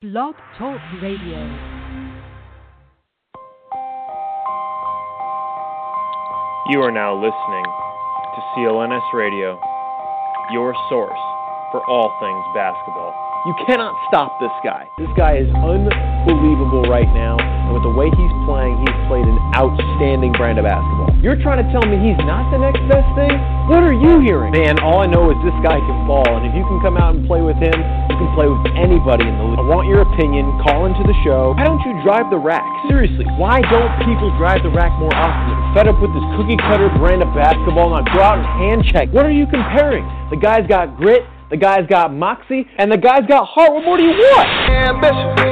Blog Talk Radio. You are now listening to CLNS Radio, your source for all things basketball. You cannot stop this guy. This guy is unbelievable right now, and with the way he's playing, he's played an outstanding brand of basketball. You're trying to tell me he's not the next best thing? What are you hearing? Man, all I know is this guy can ball, and if you can come out and play with him, you can play with anybody in the league. I want your opinion. Call into the show. Why don't you drive the rack? Seriously, why don't people drive the rack more often? Fed up with this cookie cutter brand of basketball, now go out and hand check. What are you comparing? The guy's got grit. The guy's got moxie, and the guy's got heart. What more do you want? Ambition, ambition,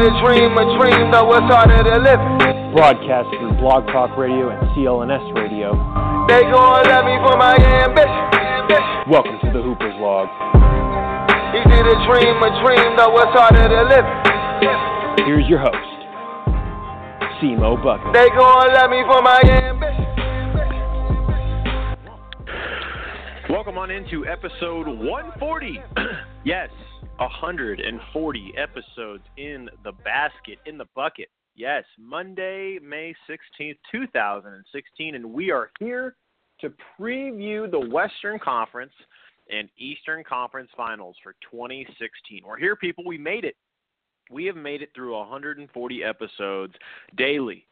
He a dream, a dream, though it's harder to live. Broadcast through Blog Talk Radio and CLNS Radio. They gon' love me for my ambition, ambition. Welcome to the Hooper's Log. He did a dream, a dream, though it's harder to live. Here's your host, Simo Bucket. They gon' love me for my ambition. Welcome on into episode 140. yes, 140 episodes in the basket, in the bucket. Yes, Monday, May 16th, 2016, and we are here to preview the Western Conference and Eastern Conference Finals for 2016. We're here, people. We made it. We have made it through 140 episodes daily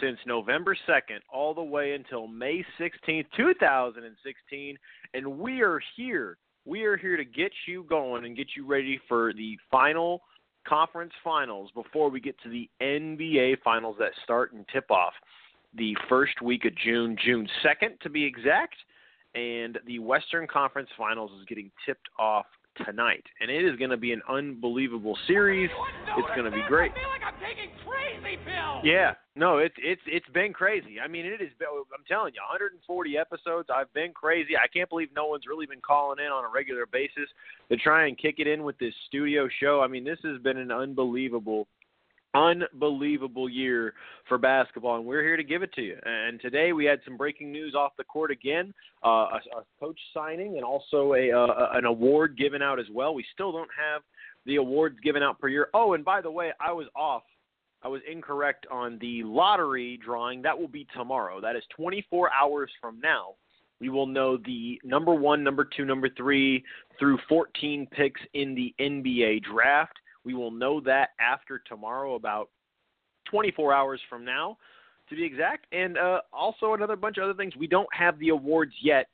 since November 2nd all the way until May 16th, 2016, and we are here. We are here to get you going and get you ready for the final conference finals before we get to the NBA finals that start and tip off the first week of June, June 2nd to be exact, and the Western Conference Finals is getting tipped off tonight. And it is going to be an unbelievable series. It's going to be great. Yeah, no, it's it's it's been crazy. I mean, it is. I'm telling you, 140 episodes. I've been crazy. I can't believe no one's really been calling in on a regular basis to try and kick it in with this studio show. I mean, this has been an unbelievable, unbelievable year for basketball, and we're here to give it to you. And today we had some breaking news off the court again, uh, a, a coach signing, and also a uh, an award given out as well. We still don't have the awards given out per year. Oh, and by the way, I was off I was incorrect on the lottery drawing. That will be tomorrow. That is 24 hours from now. We will know the number one, number two, number three through 14 picks in the NBA draft. We will know that after tomorrow, about 24 hours from now, to be exact. And uh, also another bunch of other things. We don't have the awards yet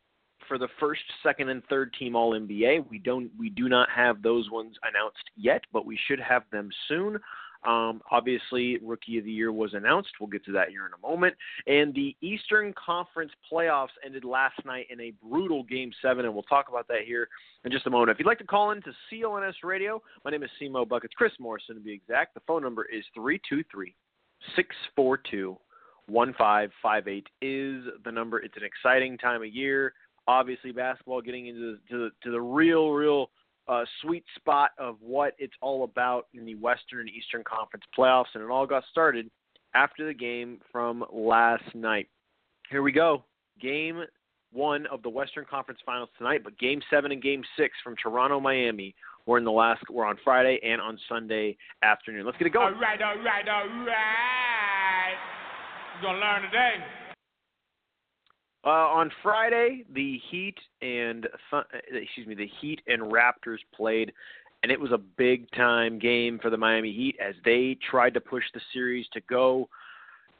for the first, second, and third team All NBA. We don't. We do not have those ones announced yet, but we should have them soon. Um, obviously, Rookie of the Year was announced. We'll get to that here in a moment. And the Eastern Conference playoffs ended last night in a brutal Game 7, and we'll talk about that here in just a moment. If you'd like to call in to CLNS Radio, my name is Simo Buckets, Chris Morrison to be exact. The phone number is 323 642 1558 is the number. It's an exciting time of year. Obviously, basketball getting into the, to the, to the real, real uh, sweet spot of what it's all about in the Western and Eastern Conference playoffs, and it all got started after the game from last night. Here we go. Game one of the Western Conference Finals tonight, but Game seven and Game six from Toronto, Miami were in the last. Were on Friday and on Sunday afternoon. Let's get it going. All right, all right, all right. You're gonna learn today. Uh, on Friday, the Heat and uh, excuse me, the Heat and Raptors played, and it was a big time game for the Miami Heat as they tried to push the series to go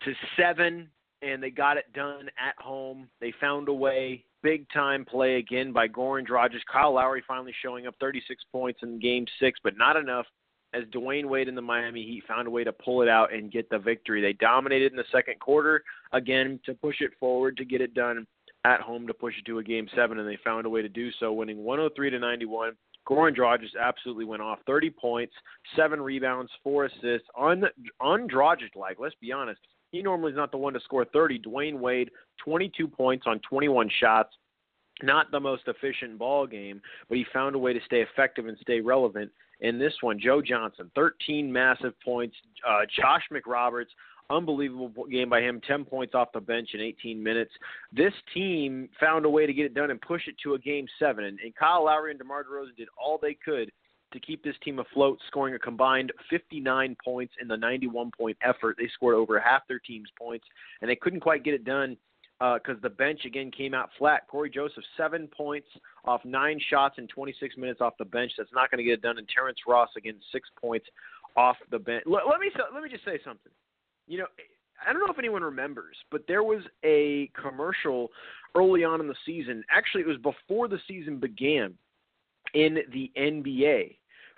to seven, and they got it done at home. They found a way. Big time play again by Goran Dragic. Kyle Lowry finally showing up 36 points in game six, but not enough as Dwyane Wade and the Miami Heat found a way to pull it out and get the victory. They dominated in the second quarter again to push it forward to get it done at home to push it to a game seven, and they found a way to do so, winning 103 to 91. Goran Dragic absolutely went off, 30 points, seven rebounds, four assists, un Dragic like. Let's be honest, he normally is not the one to score 30. Dwyane Wade, 22 points on 21 shots. Not the most efficient ball game, but he found a way to stay effective and stay relevant in this one. Joe Johnson, 13 massive points. Uh, Josh McRoberts Unbelievable game by him. 10 points off the bench in 18 minutes. This team found a way to get it done and push it to a game seven. And, and Kyle Lowry and DeMar DeRozan did all they could to keep this team afloat, scoring a combined 59 points in the 91 point effort. They scored over half their team's points, and they couldn't quite get it done because uh, the bench again came out flat. Cory Joseph, seven points off nine shots in 26 minutes off the bench. That's not going to get it done. And Terrence Ross again, six points off the bench. Let, let me let me just say something. You know, I don't know if anyone remembers, but there was a commercial early on in the season. Actually, it was before the season began in the NBA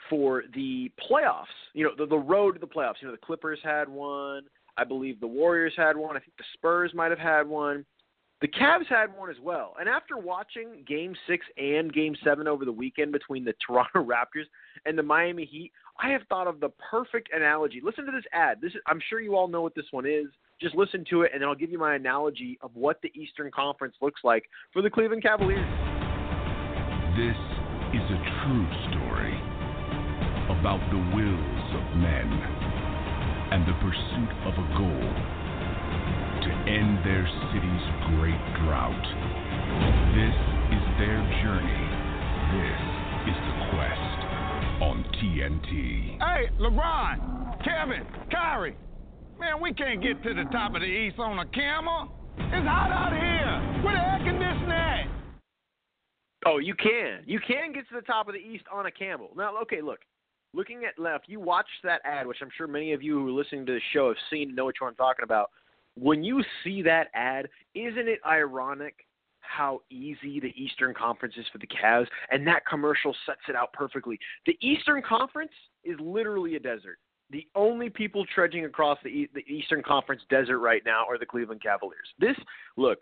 for the playoffs. You know, the, the road to the playoffs. You know, the Clippers had one. I believe the Warriors had one. I think the Spurs might have had one. The Cavs had one as well. And after watching Game Six and Game Seven over the weekend between the Toronto Raptors and the Miami Heat, I have thought of the perfect analogy. Listen to this ad. This is, I'm sure you all know what this one is. Just listen to it, and then I'll give you my analogy of what the Eastern Conference looks like for the Cleveland Cavaliers. This is a true story about the wills of men and the pursuit of a goal to end their city's great drought. This is their journey. This is the quest on TNT. Hey, LeBron, Kevin, Kyrie. Man, we can't get to the top of the East on a camel. It's hot out here. Where the air conditioning at? Oh, you can. You can get to the top of the East on a camel. Now, okay, look. Looking at now, if you watch that ad, which I'm sure many of you who are listening to the show have seen know what I'm talking about. When you see that ad, isn't it ironic how easy the Eastern Conference is for the Cavs, and that commercial sets it out perfectly. The Eastern Conference is literally a desert. The only people trudging across the, the Eastern Conference desert right now are the Cleveland Cavaliers. This, look,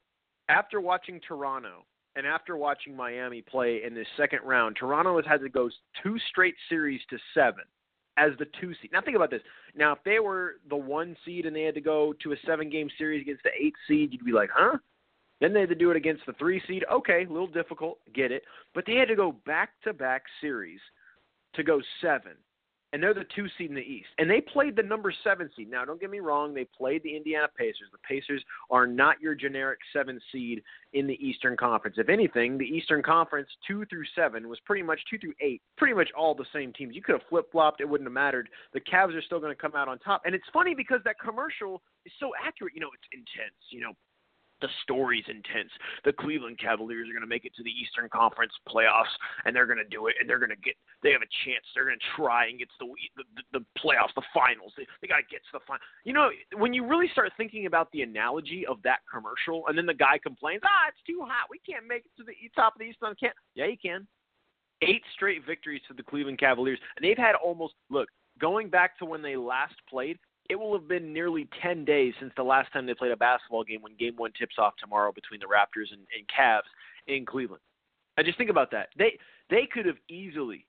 after watching Toronto and after watching Miami play in this second round, Toronto has had to go two straight series to seven as the two seed. Now think about this. Now if they were the one seed and they had to go to a seven game series against the eight seed, you'd be like, huh? Then they had to do it against the three seed. Okay, a little difficult, get it. But they had to go back to back series to go seven. And they're the two seed in the East. And they played the number seven seed. Now, don't get me wrong, they played the Indiana Pacers. The Pacers are not your generic seven seed in the Eastern Conference. If anything, the Eastern Conference, two through seven, was pretty much two through eight, pretty much all the same teams. You could have flip flopped, it wouldn't have mattered. The Cavs are still going to come out on top. And it's funny because that commercial is so accurate. You know, it's intense. You know, the story's intense. The Cleveland Cavaliers are going to make it to the Eastern Conference playoffs, and they're going to do it, and they're going to get. They have a chance. They're going to try and get to the the, the playoffs, the finals. They, they got to get to the final. You know, when you really start thinking about the analogy of that commercial, and then the guy complains, "Ah, it's too hot. We can't make it to the top of the Eastern can't." Yeah, you can. Eight straight victories to the Cleveland Cavaliers, and they've had almost look going back to when they last played it will have been nearly 10 days since the last time they played a basketball game when game one tips off tomorrow between the Raptors and, and Cavs in Cleveland. And just think about that. They they could have easily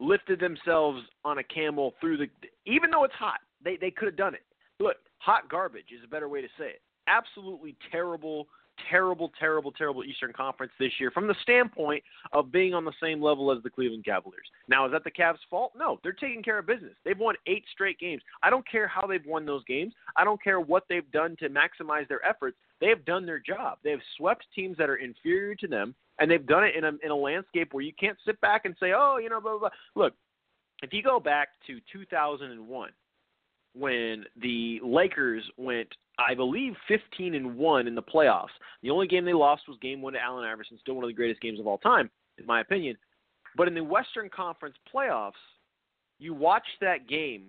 lifted themselves on a camel through the even though it's hot. They they could have done it. Look, hot garbage is a better way to say it. Absolutely terrible terrible, terrible, terrible Eastern Conference this year from the standpoint of being on the same level as the Cleveland Cavaliers. Now, is that the Cavs' fault? No, they're taking care of business. They've won eight straight games. I don't care how they've won those games. I don't care what they've done to maximize their efforts. They have done their job. They have swept teams that are inferior to them, and they've done it in a in a landscape where you can't sit back and say, "Oh, you know, blah blah." blah. Look, if you go back to 2001 when the Lakers went I believe 15 and 1 in the playoffs. The only game they lost was game 1 to Allen Iverson, still one of the greatest games of all time in my opinion. But in the Western Conference playoffs, you watch that game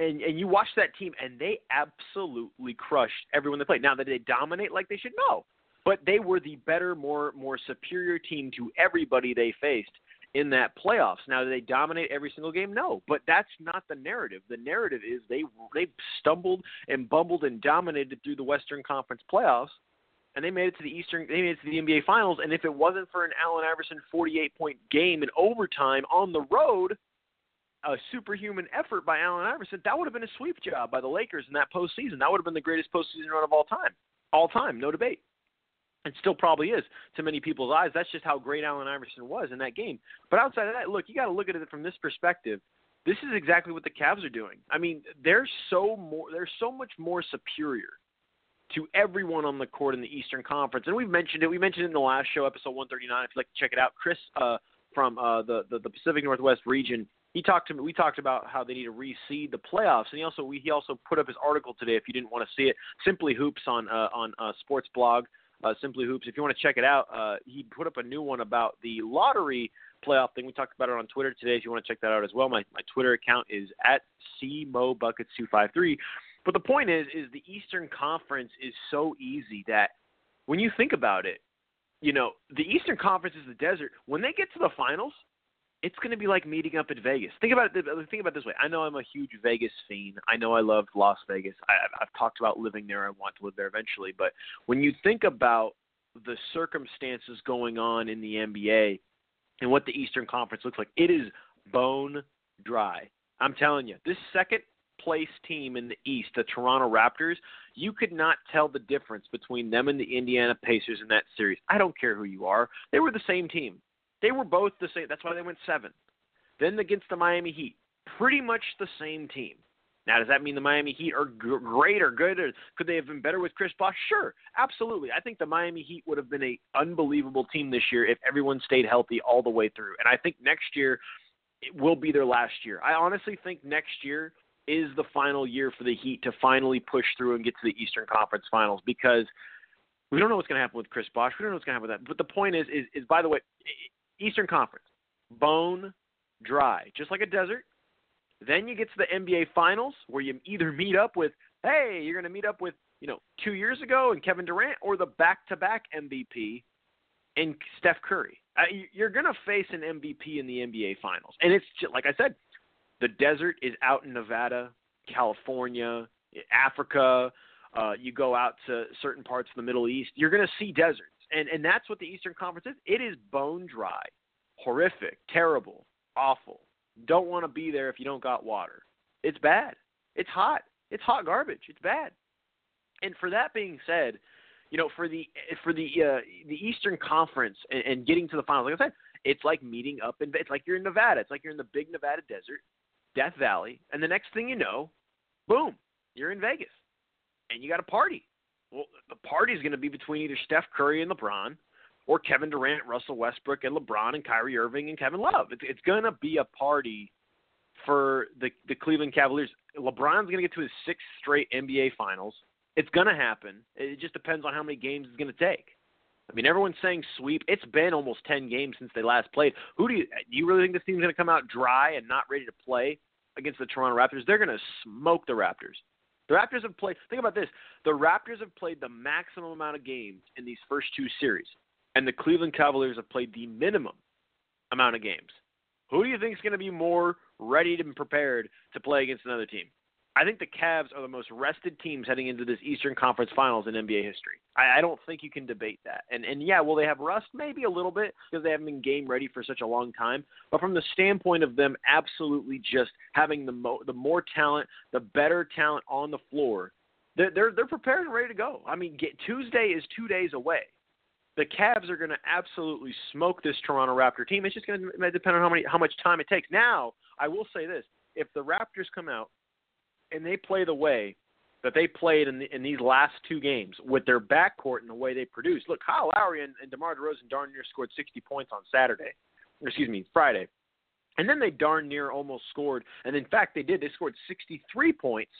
and, and you watch that team and they absolutely crushed everyone they played. Now, did they dominate like they should? No. But they were the better, more more superior team to everybody they faced in that playoffs. Now, do they dominate every single game? No, but that's not the narrative. The narrative is they they stumbled and bumbled and dominated through the Western Conference playoffs, and they made it to the Eastern. They made it to the NBA Finals. And if it wasn't for an Allen Iverson 48 point game in overtime on the road, a superhuman effort by Allen Iverson, that would have been a sweep job by the Lakers in that postseason. That would have been the greatest postseason run of all time, all time, no debate. It still probably is to many people's eyes. That's just how great Allen Iverson was in that game. But outside of that, look, you got to look at it from this perspective. this is exactly what the Cavs are doing. I mean, they're so more they're so much more superior to everyone on the court in the Eastern Conference. And we've mentioned it. We mentioned it in the last show, episode 139. If you'd like to check it out, Chris uh, from uh, the, the the Pacific Northwest region, he talked to me. We talked about how they need to reseed the playoffs, and he also we, he also put up his article today. If you didn't want to see it, Simply Hoops on uh, on uh, Sports Blog. Uh, Simply Hoops. If you want to check it out, uh, he put up a new one about the lottery playoff thing. We talked about it on Twitter today. If you want to check that out as well, my my Twitter account is at cmobuckets253. But the point is, is the Eastern Conference is so easy that when you think about it, you know, the Eastern Conference is the desert. When they get to the finals, it's going to be like meeting up at Vegas. Think about it. Think about it this way. I know I'm a huge Vegas fiend. I know I love Las Vegas. I, I've talked about living there. I want to live there eventually. But when you think about the circumstances going on in the NBA and what the Eastern Conference looks like, it is bone dry. I'm telling you, this second place team in the East, the Toronto Raptors, you could not tell the difference between them and the Indiana Pacers in that series. I don't care who you are. They were the same team. They were both the same. That's why they went seven. Then against the Miami Heat, pretty much the same team. Now, does that mean the Miami Heat are g- great or good? Or could they have been better with Chris Bosh? Sure, absolutely. I think the Miami Heat would have been a unbelievable team this year if everyone stayed healthy all the way through. And I think next year it will be their last year. I honestly think next year is the final year for the Heat to finally push through and get to the Eastern Conference Finals because we don't know what's going to happen with Chris Bosh. We don't know what's going to happen with that. But the point is, is, is by the way, Eastern Conference, bone dry, just like a desert. Then you get to the NBA Finals where you either meet up with, hey, you're going to meet up with, you know, two years ago and Kevin Durant, or the back-to-back MVP and Steph Curry. Uh, you're going to face an MVP in the NBA Finals, and it's just, like I said, the desert is out in Nevada, California, Africa. Uh, you go out to certain parts of the Middle East, you're going to see deserts, and and that's what the Eastern Conference is. It is bone dry, horrific, terrible, awful. Don't want to be there if you don't got water. It's bad. It's hot. It's hot garbage. It's bad. And for that being said, you know, for the for the uh, the Eastern Conference and, and getting to the finals, like I said, it's like meeting up in it's like you're in Nevada. It's like you're in the big Nevada desert, Death Valley, and the next thing you know, boom, you're in Vegas, and you got a party. Well, the party is going to be between either Steph Curry and LeBron, or Kevin Durant, Russell Westbrook, and LeBron and Kyrie Irving and Kevin Love. It's, it's going to be a party for the the Cleveland Cavaliers. LeBron's going to get to his sixth straight NBA Finals. It's going to happen. It just depends on how many games it's going to take. I mean, everyone's saying sweep. It's been almost ten games since they last played. Who do you do you really think this team's going to come out dry and not ready to play against the Toronto Raptors? They're going to smoke the Raptors. The Raptors have played. Think about this: the Raptors have played the maximum amount of games in these first two series, and the Cleveland Cavaliers have played the minimum amount of games. Who do you think is going to be more ready and prepared to play against another team? I think the Cavs are the most rested teams heading into this Eastern Conference Finals in NBA history. I, I don't think you can debate that. And and yeah, will they have rust? Maybe a little bit because they haven't been game ready for such a long time. But from the standpoint of them, absolutely just having the mo- the more talent, the better talent on the floor, they're they're, they're prepared and ready to go. I mean, get, Tuesday is two days away. The Cavs are going to absolutely smoke this Toronto Raptor team. It's just going to depend on how many how much time it takes. Now, I will say this: if the Raptors come out and they play the way that they played in, the, in these last two games with their backcourt and the way they produced. Look, Kyle Lowry and, and DeMar DeRozan darn near scored 60 points on Saturday, or excuse me, Friday. And then they darn near almost scored. And in fact, they did. They scored 63 points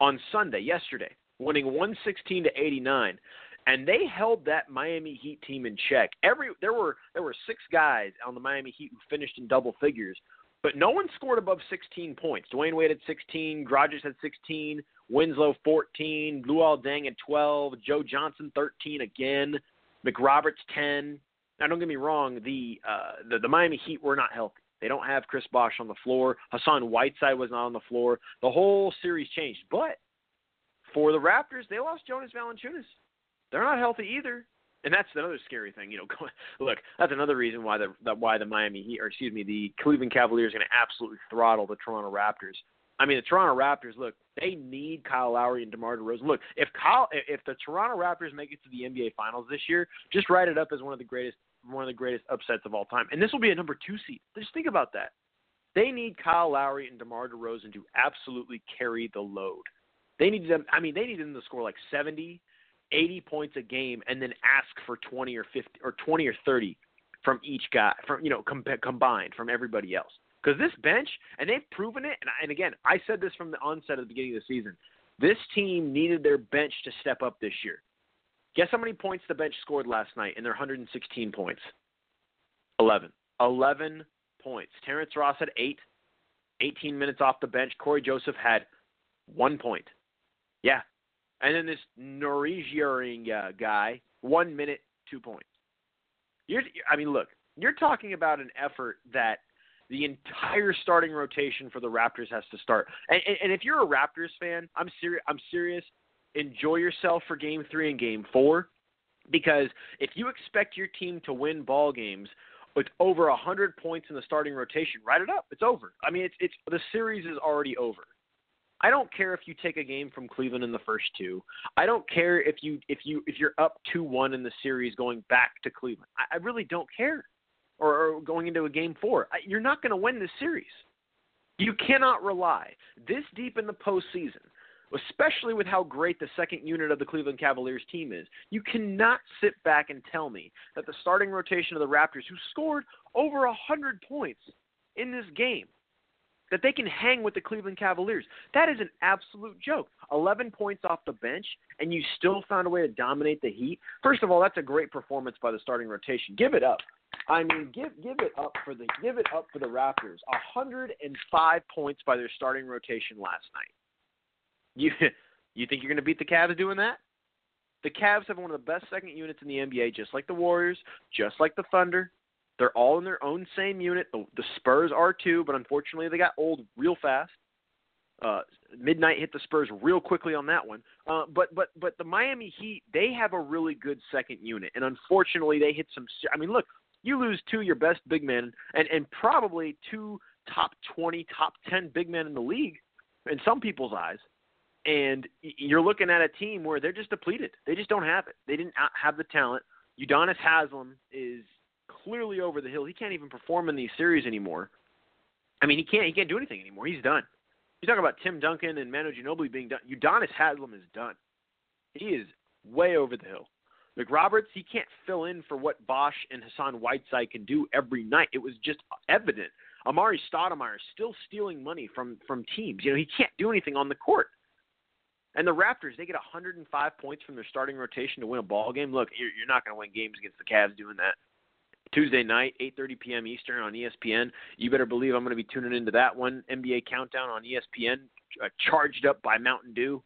on Sunday, yesterday, winning 116 to 89. And they held that Miami Heat team in check. Every there were there were six guys on the Miami Heat who finished in double figures, but no one scored above 16 points. Dwyane Wade had 16, Grodges had 16, Winslow 14, Luol Deng at 12, Joe Johnson 13 again, McRoberts 10. Now don't get me wrong, the uh, the, the Miami Heat were not healthy. They don't have Chris Bosh on the floor. Hassan Whiteside was not on the floor. The whole series changed. But for the Raptors, they lost Jonas Valanciunas. They're not healthy either and that's another scary thing. You know, look, that's another reason why the that why the Miami Heat, or excuse me, the Cleveland Cavaliers are going to absolutely throttle the Toronto Raptors. I mean, the Toronto Raptors, look, they need Kyle Lowry and DeMar DeRozan. Look, if Kyle, if the Toronto Raptors make it to the NBA Finals this year, just write it up as one of the greatest, one of the greatest upsets of all time. And this will be a number two seed. Just think about that. They need Kyle Lowry and DeMar DeRozan to absolutely carry the load. They need them. I mean, they need them to score like 70, 80 points a game, and then ask for 20 or 50 or 20 or 30 from each guy, from you know com- combined from everybody else. Because this bench, and they've proven it. And, and again, I said this from the onset of the beginning of the season. This team needed their bench to step up this year. Guess how many points the bench scored last night in their 116 points? 11. 11 points. Terrence Ross had eight, 18 minutes off the bench. Cory Joseph had one point. Yeah. And then this Nogueira uh, guy, one minute, two points. You're, I mean, look, you're talking about an effort that the entire starting rotation for the Raptors has to start. And, and, and if you're a Raptors fan, I'm serious. I'm serious. Enjoy yourself for Game Three and Game Four, because if you expect your team to win ball games with over a hundred points in the starting rotation, write it up. It's over. I mean, it's it's the series is already over. I don't care if you take a game from Cleveland in the first two. I don't care if you if you if you're up two one in the series going back to Cleveland. I, I really don't care. Or, or going into a game four, I, you're not going to win this series. You cannot rely this deep in the postseason, especially with how great the second unit of the Cleveland Cavaliers team is. You cannot sit back and tell me that the starting rotation of the Raptors, who scored over a hundred points in this game, that they can hang with the Cleveland Cavaliers. That is an absolute joke. 11 points off the bench, and you still found a way to dominate the Heat. First of all, that's a great performance by the starting rotation. Give it up. I mean, give give it up for the give it up for the Raptors. 105 points by their starting rotation last night. You you think you're going to beat the Cavs doing that? The Cavs have one of the best second units in the NBA, just like the Warriors, just like the Thunder, they're all in their own same unit. The, the Spurs are too, but unfortunately they got old real fast. Uh, midnight hit the Spurs real quickly on that one. Uh, but but but the Miami Heat they have a really good second unit, and unfortunately they hit some. I mean, look, you lose two of your best big men, and and probably two top twenty, top ten big men in the league, in some people's eyes. And you're looking at a team where they're just depleted. They just don't have it. They didn't have the talent. Udonis Haslem is clearly over the hill. He can't even perform in these series anymore. I mean, he can't. He can't do anything anymore. He's done. You talk about Tim Duncan and Manu Ginobili being done. Udonis Haslem is done. He is way over the hill. McRoberts, he can't fill in for what Bosh and Hassan Whiteside can do every night. It was just evident. Amar'e Stoudemire is still stealing money from from teams. You know, he can't do anything on the court. And the Raptors, they get 105 points from their starting rotation to win a ball game. Look, you're, you're not going to win games against the Cavs doing that. Tuesday night, 8:30 p.m. Eastern on ESPN. You better believe I'm going to be tuning into that one. NBA Countdown on ESPN, uh, charged up by Mountain Dew.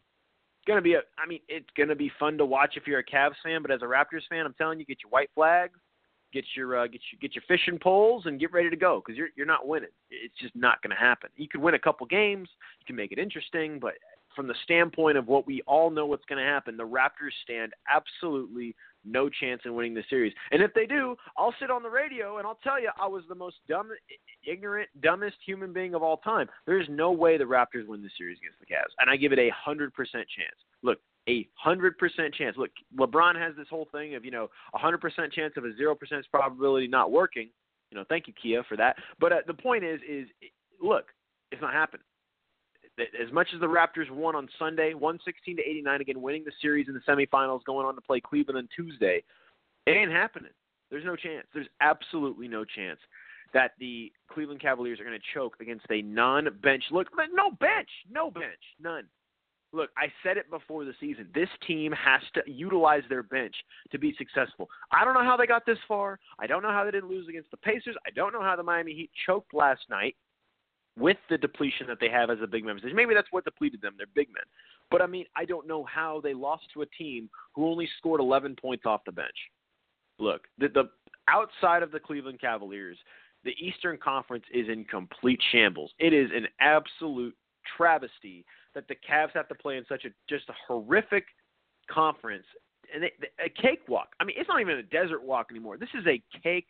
It's going to be a. I mean, it's going to be fun to watch if you're a Cavs fan, but as a Raptors fan, I'm telling you, get your white flags, get your uh, get your get your fishing poles, and get ready to go because you're you're not winning. It's just not going to happen. You could win a couple games, you can make it interesting, but from the standpoint of what we all know what's going to happen, the Raptors stand absolutely no chance in winning the series. And if they do, I'll sit on the radio and I'll tell you I was the most dumb, ignorant, dumbest human being of all time. There's no way the Raptors win the series against the Cavs, and I give it a hundred percent chance. Look, a hundred percent chance. Look, LeBron has this whole thing of you know a hundred percent chance of a zero percent probability not working. You know, thank you Kia for that. But uh, the point is, is look, it's not happening as much as the Raptors won on Sunday, 116 to 89, again winning the series in the semifinals, going on to play Cleveland on Tuesday, it ain't happening. There's no chance. There's absolutely no chance that the Cleveland Cavaliers are going to choke against a non-bench. Look, no bench, no bench, none. Look, I said it before the season. This team has to utilize their bench to be successful. I don't know how they got this far. I don't know how they didn't lose against the Pacers. I don't know how the Miami Heat choked last night with the depletion that they have as a big position. Maybe that's what depleted them. They're big men. But I mean, I don't know how they lost to a team who only scored 11 points off the bench. Look, the, the outside of the Cleveland Cavaliers, the Eastern Conference is in complete shambles. It is an absolute travesty that the Cavs have to play in such a just a horrific conference and they, a cakewalk. I mean, it's not even a desert walk anymore. This is a cake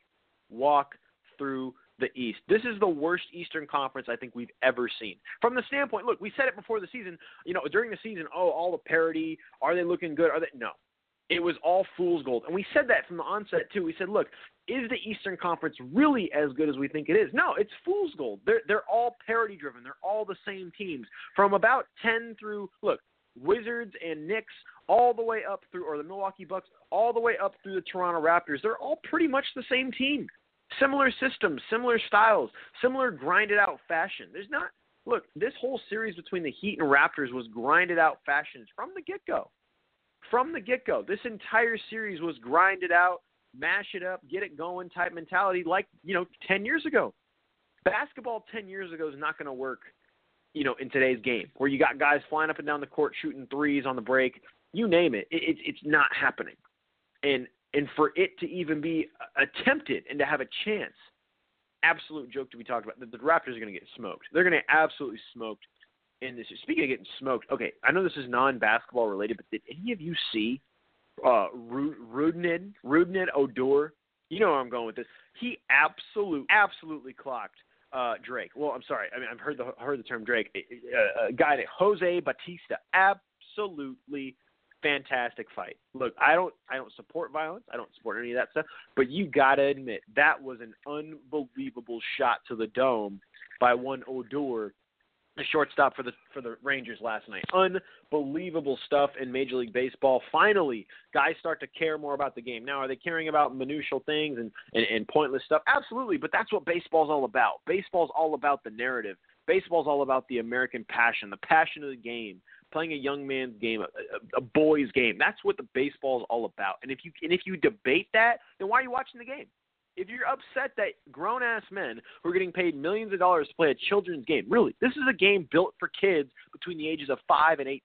walk through the East. This is the worst Eastern Conference I think we've ever seen. From the standpoint, look, we said it before the season. You know, during the season, oh, all the parity. Are they looking good? Are they no? It was all fool's gold, and we said that from the onset too. We said, look, is the Eastern Conference really as good as we think it is? No, it's fool's gold. They're they're all parity driven. They're all the same teams from about 10 through look, Wizards and Knicks all the way up through or the Milwaukee Bucks all the way up through the Toronto Raptors. They're all pretty much the same team. Similar systems, similar styles, similar grinded out fashion. There's not look, this whole series between the Heat and Raptors was grinded out fashions from the get go. From the get go. This entire series was grinded out mash it up, get it going type mentality like, you know, 10 years ago. Basketball 10 years ago is not going to work, you know, in today's game where you got guys flying up and down the court shooting threes on the break, you name it. it, it it's not happening. And and for it to even be attempted and to have a chance, absolute joke to be talked about. The, the Raptors are going to get smoked. They're going to absolutely smoked in this. Speaking of getting smoked, okay, I know this is non-basketball related, but did any of you see uh, Rougned, Rougned Odor. You know where I'm going with this. He absolutely, absolutely clocked uh, Drake. Well, I'm sorry. I mean, I've heard the heard the term Drake. A, a guy named Jose Bautista Absolutely fantastic fight. Look, I don't I don't support violence. I don't support any of that stuff. But you gotta admit that was an unbelievable shot to the dome by one Odor the shortstop for the for the Rangers last night. Unbelievable stuff in Major League Baseball. Finally, guys start to care more about the game. Now, are they caring about minutial things and, and, and pointless stuff? Absolutely, but that's what baseball's all about. Baseball's all about the narrative. Baseball's all about the American passion, the passion of the game, playing a young man's game, a, a, boy's game. That's what the baseball is all about. And if you and if you debate that, then why are you watching the game? if you're upset that grown ass men who are getting paid millions of dollars to play a children's game, really, this is a game built for kids between the ages of 5 and 18.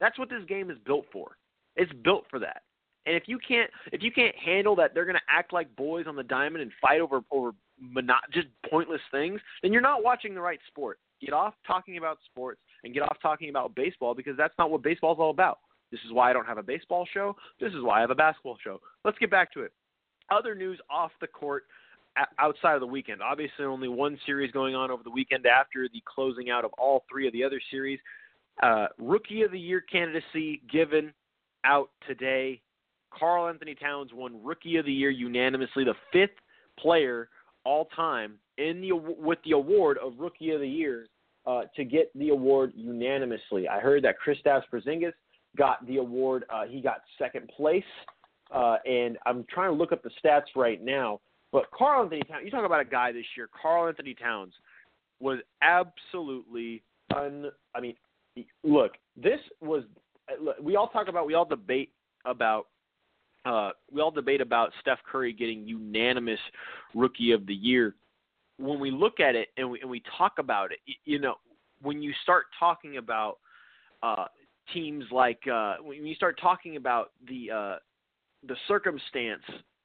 That's what this game is built for. It's built for that. And if you can't if you can't handle that they're going to act like boys on the diamond and fight over over mono- just pointless things, then you're not watching the right sport. Get off talking about sports and get off talking about baseball because that's not what baseball's all about. This is why I don't have a baseball show. This is why I have a basketball show. Let's get back to it other news off the court outside of the weekend. Obviously, only one series going on over the weekend after the closing out of all three of the other series. Uh, Rookie of the Year candidacy given out today. Karl-Anthony Towns won Rookie of the Year unanimously, the fifth player all time in the with the award of Rookie of the Year uh, to get the award unanimously. I heard that Kristaps Porzingis got the award. Uh, he got second place. Uh, and I'm trying to look up the stats right now. But Karl-Anthony Towns, you talk about a guy this year, Karl-Anthony Towns was absolutely un. I mean, look, this was. We all talk about, we all debate about, uh, we all debate about Steph Curry getting unanimous Rookie of the Year. When we look at it and we, and we talk about it, you know, when you start talking about uh, teams like uh, when you start talking about the uh, the circumstance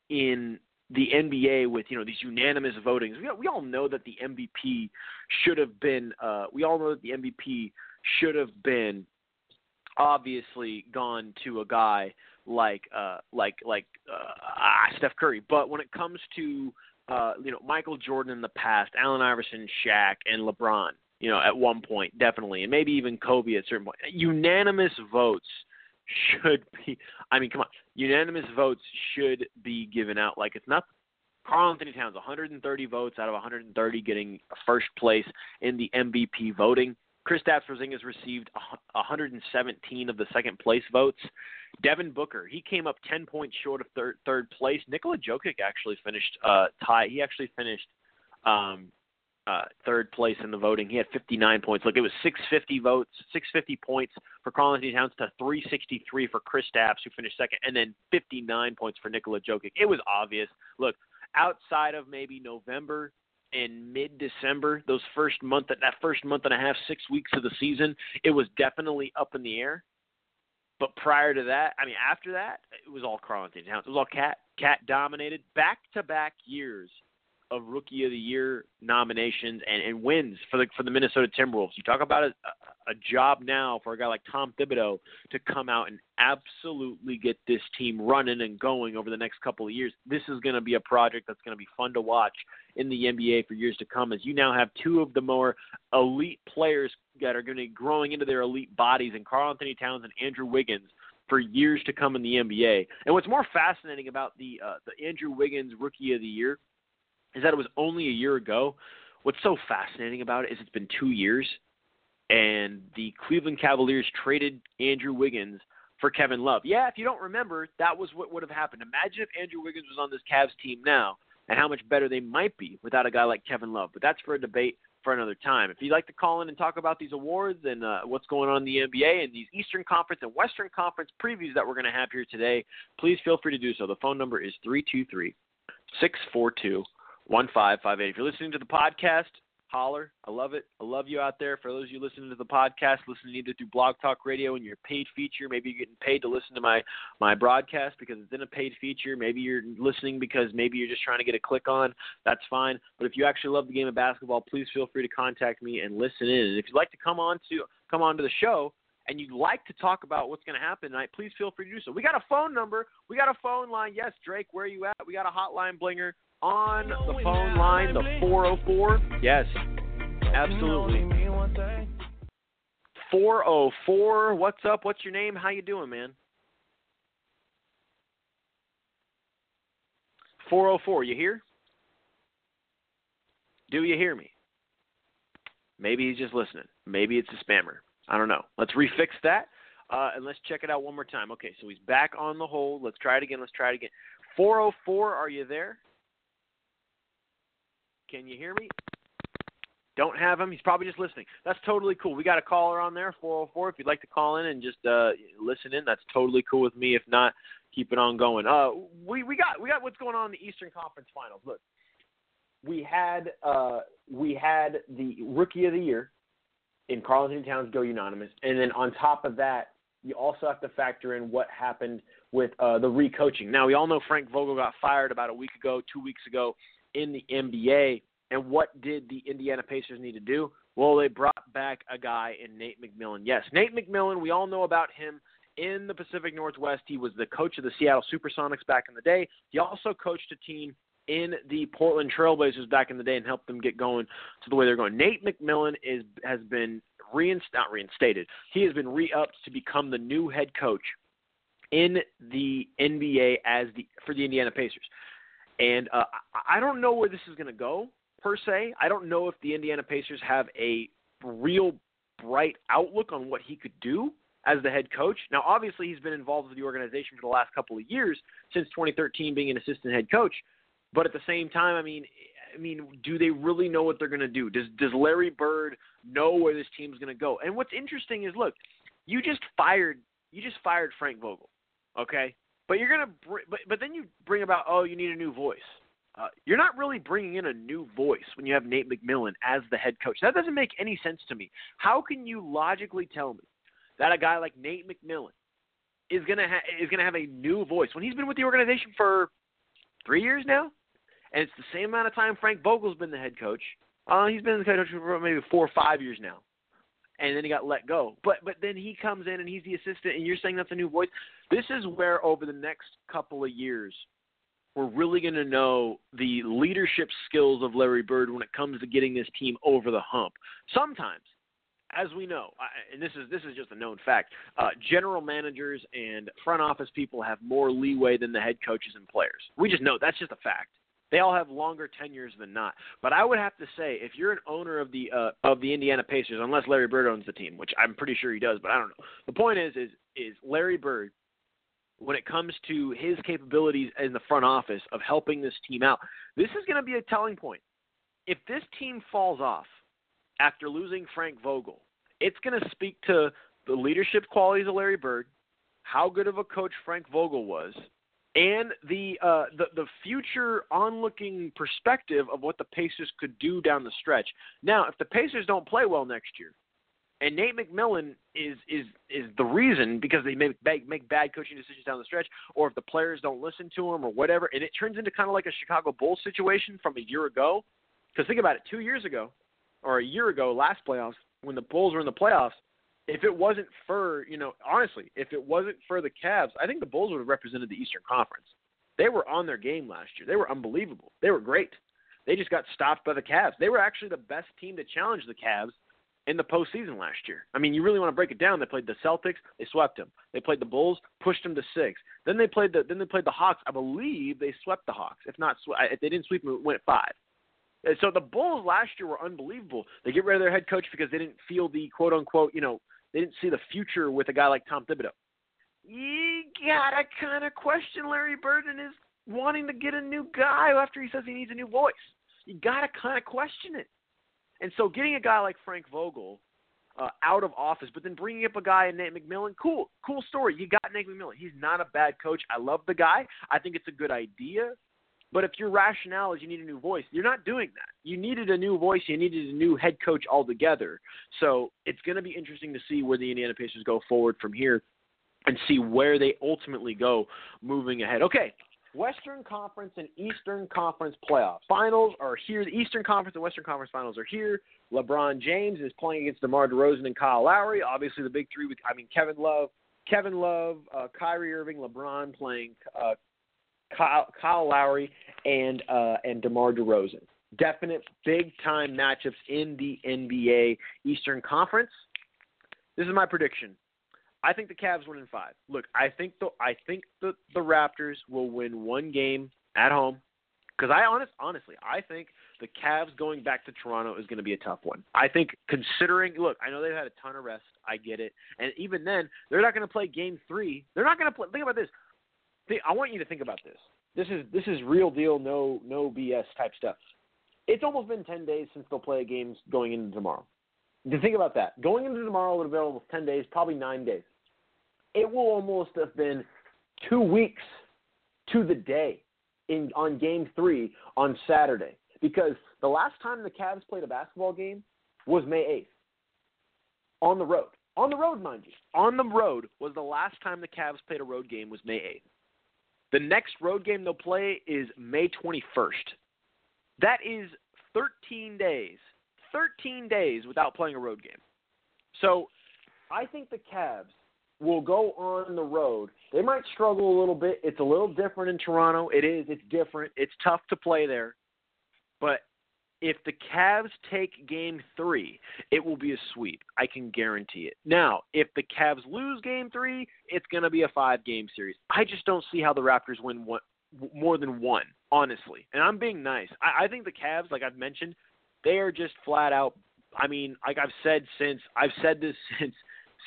in the NBA with you know these unanimous votings. We, we all know that the MVP should have been. Uh, we all know that the MVP should have been obviously gone to a guy like uh, like like uh, ah, Steph Curry. But when it comes to uh, you know Michael Jordan in the past, Allen Iverson, Shaq, and LeBron, you know at one point definitely, and maybe even Kobe at certain point, unanimous votes should be. I mean, come on, unanimous votes should be given out. Like it's not. Karl-Anthony Towns, 130 votes out of 130, getting first place in the MVP voting. Kristaps Porzingis received 117 of the second place votes. Devin Booker, he came up 10 points short of third third place. Nikola Jokic actually finished uh, tie. He actually finished um, uh, third place in the voting. He had 59 points. Look, it was 650 votes, 650 points for Karl-Anthony Towns to 363 for Kristaps, who finished second, and then 59 points for Nikola Jokic. It was obvious. Look, outside of maybe November and mid-December, those first month, that first month and a half, six weeks of the season, it was definitely up in the air. But prior to that, I mean, after that, it was all Karl-Anthony Towns. It was all cat cat dominated. Back to back years of Rookie of the Year nominations and, and wins for the for the Minnesota Timberwolves. You talk about a, a job now for a guy like Tom Thibodeau to come out and absolutely get this team running and going over the next couple of years. This is going to be a project that's going to be fun to watch in the NBA for years to come. As you now have two of the more elite players that are going to be growing into their elite bodies, and Karl-Anthony Towns and Andrew Wiggins for years to come in the NBA. And what's more fascinating about the uh, the Andrew Wiggins Rookie of the Year is that it was only a year ago. What's so fascinating about it is it's been two years, and the Cleveland Cavaliers traded Andrew Wiggins for Kevin Love. Yeah, if you don't remember, that was what would have happened. Imagine if Andrew Wiggins was on this Cavs team now, and how much better they might be without a guy like Kevin Love. But that's for a debate for another time. If you'd like to call in and talk about these awards and uh, what's going on in the NBA and these Eastern Conference and Western Conference previews that we're going to have here today, please feel free to do so. The phone number is 323 642 1558. If you're listening to the podcast, holler. I love it. I love you out there. For those of you listening to the podcast, listening either through Blog Talk Radio and your paid feature, maybe you're getting paid to listen to my my broadcast because it's in a paid feature. Maybe you're listening because maybe you're just trying to get a click on. That's fine. But if you actually love the game of basketball, please feel free to contact me and listen in. And if you'd like to come on to come on to the show, and you'd like to talk about what's going to happen tonight, please feel free to do so. We got a phone number. We got a phone line. Yes, Drake, where are you at? We got a hotline blinger on the phone line, the 404. Yes, absolutely. 404. What's up? What's your name? How you doing, man? 404. You here? Do you hear me? Maybe he's just listening. Maybe it's a spammer. I don't know. Let's refix that. Uh, and let's check it out one more time. Okay, so he's back on the hold. Let's try it again. Let's try it again. 404, are you there? Can you hear me? Don't have him. He's probably just listening. That's totally cool. We got a caller on there, 404. If you'd like to call in and just uh, listen in, that's totally cool with me. If not, keep it on going. Uh, we we got we got what's going on in the Eastern Conference Finals. Look, we had uh, we had the Rookie of the Year in Karl-Anthony Towns go unanimous, and then on top of that, you also have to factor in what happened with uh, the recoaching. Now we all know Frank Vogel got fired about a week ago, two weeks ago in the NBA. And what did the Indiana Pacers need to do? Well, they brought back a guy in Nate McMillan. Yes, Nate McMillan, we all know about him in the Pacific Northwest. He was the coach of the Seattle Supersonics back in the day. He also coached a team in the Portland Trailblazers back in the day and helped them get going to the way they're going. Nate McMillan is has been reinst- not reinstated. He has been re-upped to become the new head coach in the NBA as the for the Indiana Pacers. And uh, I don't know where this is going to go per se. I don't know if the Indiana Pacers have a real bright outlook on what he could do as the head coach. Now, obviously, he's been involved with the organization for the last couple of years since 2013, being an assistant head coach. But at the same time, I mean, I mean, do they really know what they're going to do? Does Does Larry Bird know where this team's going to go? And what's interesting is, look, you just fired you just fired Frank Vogel, okay? But you're gonna, br- but but then you bring about, oh, you need a new voice. Uh, you're not really bringing in a new voice when you have Nate McMillan as the head coach. That doesn't make any sense to me. How can you logically tell me that a guy like Nate McMillan is gonna ha- is gonna have a new voice when he's been with the organization for three years now, and it's the same amount of time Frank Vogel's been the head coach. Uh, he's been the head coach for maybe four or five years now and then he got let go. But but then he comes in and he's the assistant, and you're saying that's a new voice. This is where over the next couple of years, we're really going to know the leadership skills of Larry Bird when it comes to getting this team over the hump. Sometimes, as we know, and this is this is just a known fact, uh, general managers and front office people have more leeway than the head coaches and players. We just know that's just a fact. They all have longer tenures than not. But I would have to say, if you're an owner of the uh, of the Indiana Pacers, unless Larry Bird owns the team, which I'm pretty sure he does, but I don't know. The point is, is is Larry Bird, when it comes to his capabilities in the front office of helping this team out, this is going to be a telling point. If this team falls off after losing Frank Vogel, it's going to speak to the leadership qualities of Larry Bird, how good of a coach Frank Vogel was, and the uh, the the future onlooking perspective of what the Pacers could do down the stretch. Now, if the Pacers don't play well next year, and Nate McMillan is is is the reason because they make make bad coaching decisions down the stretch, or if the players don't listen to him or whatever, and it turns into kind of like a Chicago Bulls situation from a year ago. Because think about it, two years ago, or a year ago, last playoffs when the Bulls were in the playoffs, if it wasn't for, you know, honestly, if it wasn't for the Cavs, I think the Bulls would have represented the Eastern Conference. They were on their game last year. They were unbelievable. They were great. They just got stopped by the Cavs. They were actually the best team to challenge the Cavs in the postseason last year. I mean, you really want to break it down. They played the Celtics, they swept them. They played the Bulls, pushed them to six. Then they played the then they played the Hawks. I believe they swept the Hawks. If not, if they didn't sweep them, it went five. So the Bulls last year were unbelievable. They get rid of their head coach because they didn't feel the quote unquote, you know, they didn't see the future with a guy like Tom Thibodeau. You gotta kind of question Larry Bird and his wanting to get a new guy after he says he needs a new voice. You gotta kind of question it. And so getting a guy like Frank Vogel uh, out of office, but then bringing up a guy in Nate McMillan, cool, cool story. You got Nate McMillan. He's not a bad coach. I love the guy. I think it's a good idea. But if your rationale is you need a new voice, you're not doing that. You needed a new voice. You needed a new head coach altogether. So it's going to be interesting to see where the Indiana Pacers go forward from here and see where they ultimately go moving ahead. Okay, Western Conference and Eastern Conference playoff finals are here. The Eastern Conference and Western Conference finals are here. LeBron James is playing against DeMar DeRozan and Kyle Lowry. Obviously, the big three. With, I mean, Kevin Love, Kevin Love, uh, Kyrie Irving, LeBron playing uh, Kyle, Kyle Lowry and uh, and DeMar DeRozan. Definite big time matchups in the NBA Eastern Conference. This is my prediction. I think the Cavs win in five. Look, I think the I think the the Raptors will win one game at home because I honest honestly I think the Cavs going back to Toronto is going to be a tough one. I think considering look, I know they've had a ton of rest. I get it, and even then they're not going to play Game Three. They're not going to play. Think about this. Think, I want you to think about this. This is this is real deal, no no BS type stuff. It's almost been ten days since they'll play games going into tomorrow. To think about that, going into tomorrow have been almost ten days, probably nine days it will almost have been two weeks to the day in on game three on Saturday. Because the last time the Cavs played a basketball game was May eighth. On the road. On the road, mind you. On the road was the last time the Cavs played a road game was May eighth. The next road game they'll play is May twenty first. That is thirteen days. Thirteen days without playing a road game. So I think the Cavs will go on the road. They might struggle a little bit. It's a little different in Toronto. It is. It's different. It's tough to play there. But if the Cavs take game three, it will be a sweep. I can guarantee it. Now, if the Cavs lose game three, it's going to be a five game series. I just don't see how the Raptors win one, more than one, honestly. And I'm being nice. I, I think the Cavs, like I've mentioned, they are just flat out. I mean, like I've said since, I've said this since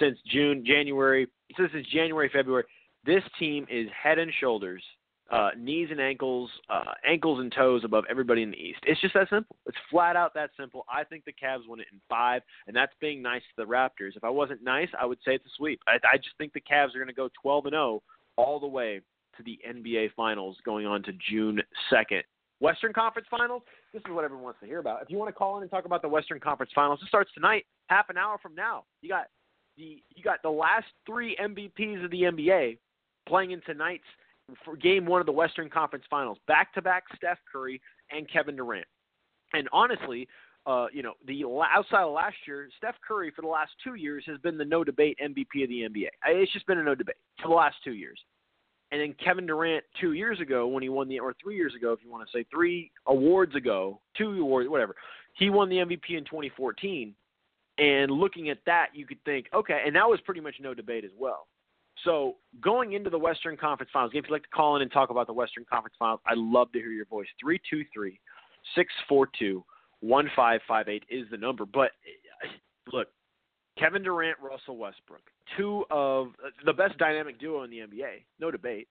since June, January, since January, February. This team is head and shoulders, uh, knees and ankles, uh, ankles and toes above everybody in the East. It's just that simple. It's flat out that simple. I think the Cavs win it in five, and that's being nice to the Raptors. If I wasn't nice, I would say it's a sweep. I, I just think the Cavs are going to go 12 and 0 all the way to the NBA Finals going on to June 2nd. Western Conference Finals, this is what everyone wants to hear about. If you want to call in and talk about the Western Conference Finals, it starts tonight, half an hour from now. You got the you got the last three MVPs of the NBA playing in tonight's for game one of the Western Conference Finals, back to back Steph Curry and Kevin Durant. And honestly, uh, you know, the outside of last year, Steph Curry for the last two years has been the no debate MVP of the NBA. It's just been a no debate for the last two years. And then Kevin Durant two years ago when he won the or three years ago, if you want to say three awards ago, two awards, whatever, he won the MVP in 2014. And looking at that, you could think, okay, and that was pretty much no debate as well. So going into the Western Conference Finals, if you'd like to call in and talk about the Western Conference Finals, I'd love to hear your voice. 323 642 1558 is the number. But eh, look, Kevin Durant, Russell Westbrook, two of the best dynamic duo in the NBA, no debate.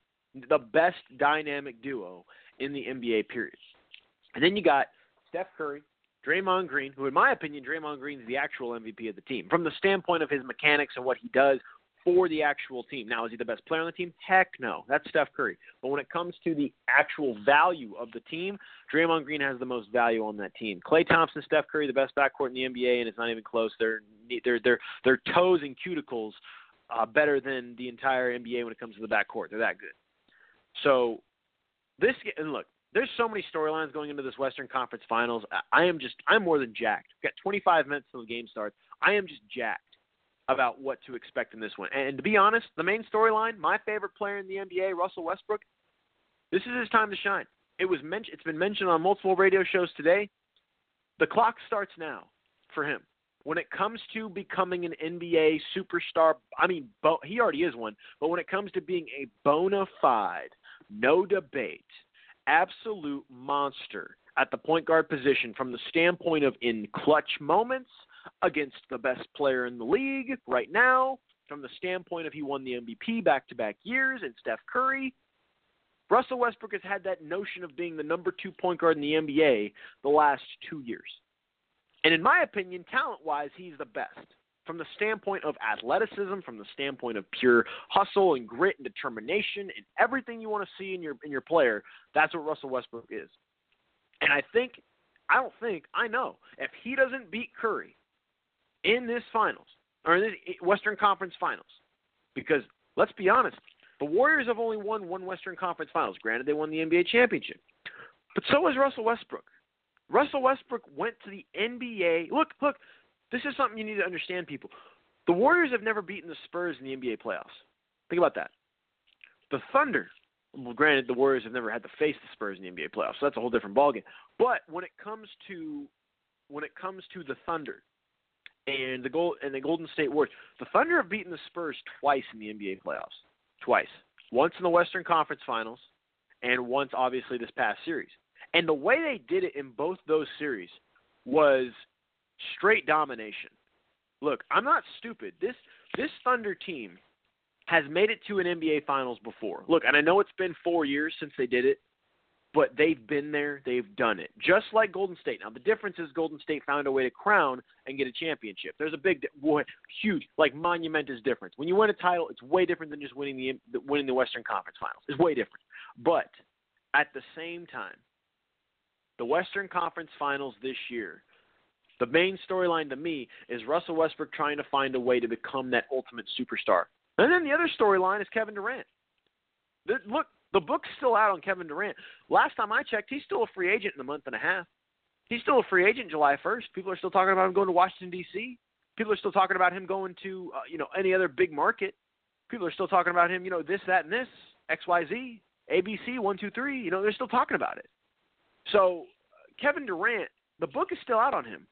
The best dynamic duo in the NBA, period. And then you got Steph Curry, Draymond Green, who in my opinion, Draymond Green is the actual MVP of the team from the standpoint of his mechanics and what he does for the actual team. Now, is he the best player on the team? Heck no. That's Steph Curry. But when it comes to the actual value of the team, Draymond Green has the most value on that team. Klay Thompson, Steph Curry, the best backcourt in the NBA, and it's not even close. They're they're they're they're toes and cuticles uh, better than the entire NBA when it comes to the backcourt. They're that good. So this and look, there's so many storylines going into this Western Conference Finals. I am just I'm more than jacked. We've got 25 minutes till the game starts. I am just jacked about what to expect in this one. And to be honest, the main storyline, my favorite player in the NBA, Russell Westbrook, this is his time to shine. It was mentioned. It's been mentioned on multiple radio shows today. The clock starts now for him. when it comes to becoming an NBA superstar, I mean, bo- he already is one, but when it comes to being a bona fide, no debate, absolute monster at the point guard position from the standpoint of in clutch moments against the best player in the league right now, from the standpoint of he won the MVP back to back years and Steph Curry. Russell Westbrook has had that notion of being the number two point guard in the NBA the last two years. And in my opinion, talent wise, he's the best. From the standpoint of athleticism, from the standpoint of pure hustle and grit and determination and everything you want to see in your in your player, that's what Russell Westbrook is. And I think I don't think, I know, if he doesn't beat Curry in this finals or in this Western Conference Finals, because let's be honest, the Warriors have only won one Western Conference Finals. Granted, they won the NBA championship, but so has Russell Westbrook. Russell Westbrook went to the NBA. Look, look, this is something you need to understand, people. The Warriors have never beaten the Spurs in the NBA playoffs. Think about that. The Thunder, well, granted, the Warriors have never had to face the Spurs in the NBA playoffs, so that's a whole different ballgame. But when it comes to when it comes to the Thunder and the gold and the Golden State Warriors, the Thunder have beaten the Spurs twice in the NBA playoffs. Twice. Once in the Western Conference Finals, and once obviously this past series. And the way they did it in both those series was straight domination. Look, I'm not stupid. This this Thunder team has made it to an NBA Finals before. Look, and I know it's been four years since they did it, but they've been there, they've done it. Just like Golden State. Now the difference is Golden State found a way to crown and get a championship. There's a big, huge, like monumentous difference. When you win a title, it's way different than just winning the winning the Western Conference Finals. It's way different. But at the same time, the Western Conference Finals this year. The main storyline to me is Russell Westbrook trying to find a way to become that ultimate superstar. And then the other storyline is Kevin Durant. Look, the book's still out on Kevin Durant. Last time I checked, he's still a free agent in a month and a half. He's still a free agent July 1st. People are still talking about him going to Washington D.C. People are still talking about him going to uh, you know any other big market. People are still talking about him, you know, this, that, and this, X, Y, Z, ABC, one, two, three. You know, they're still talking about it. So Kevin Durant, the book is still out on him.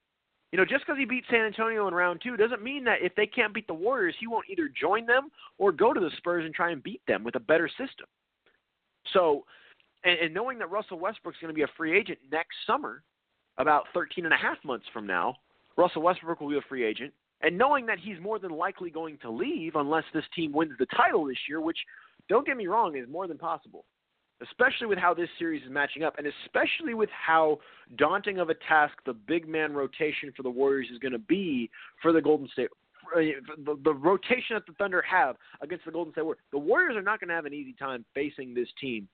You know, just because he beat San Antonio in round two doesn't mean that if they can't beat the Warriors, he won't either join them or go to the Spurs and try and beat them with a better system. So, and, and knowing that Russell Westbrook's going to be a free agent next summer, about 13 and a half months from now, Russell Westbrook will be a free agent. And knowing that he's more than likely going to leave unless this team wins the title this year, which, don't get me wrong, is more than possible especially with how this series is matching up, and especially with how daunting of a task the big man rotation for the Warriors is going to be for the Golden State. Uh, the, the rotation that the Thunder have against the Golden State Warriors, the Warriors are not going to have an easy time facing this team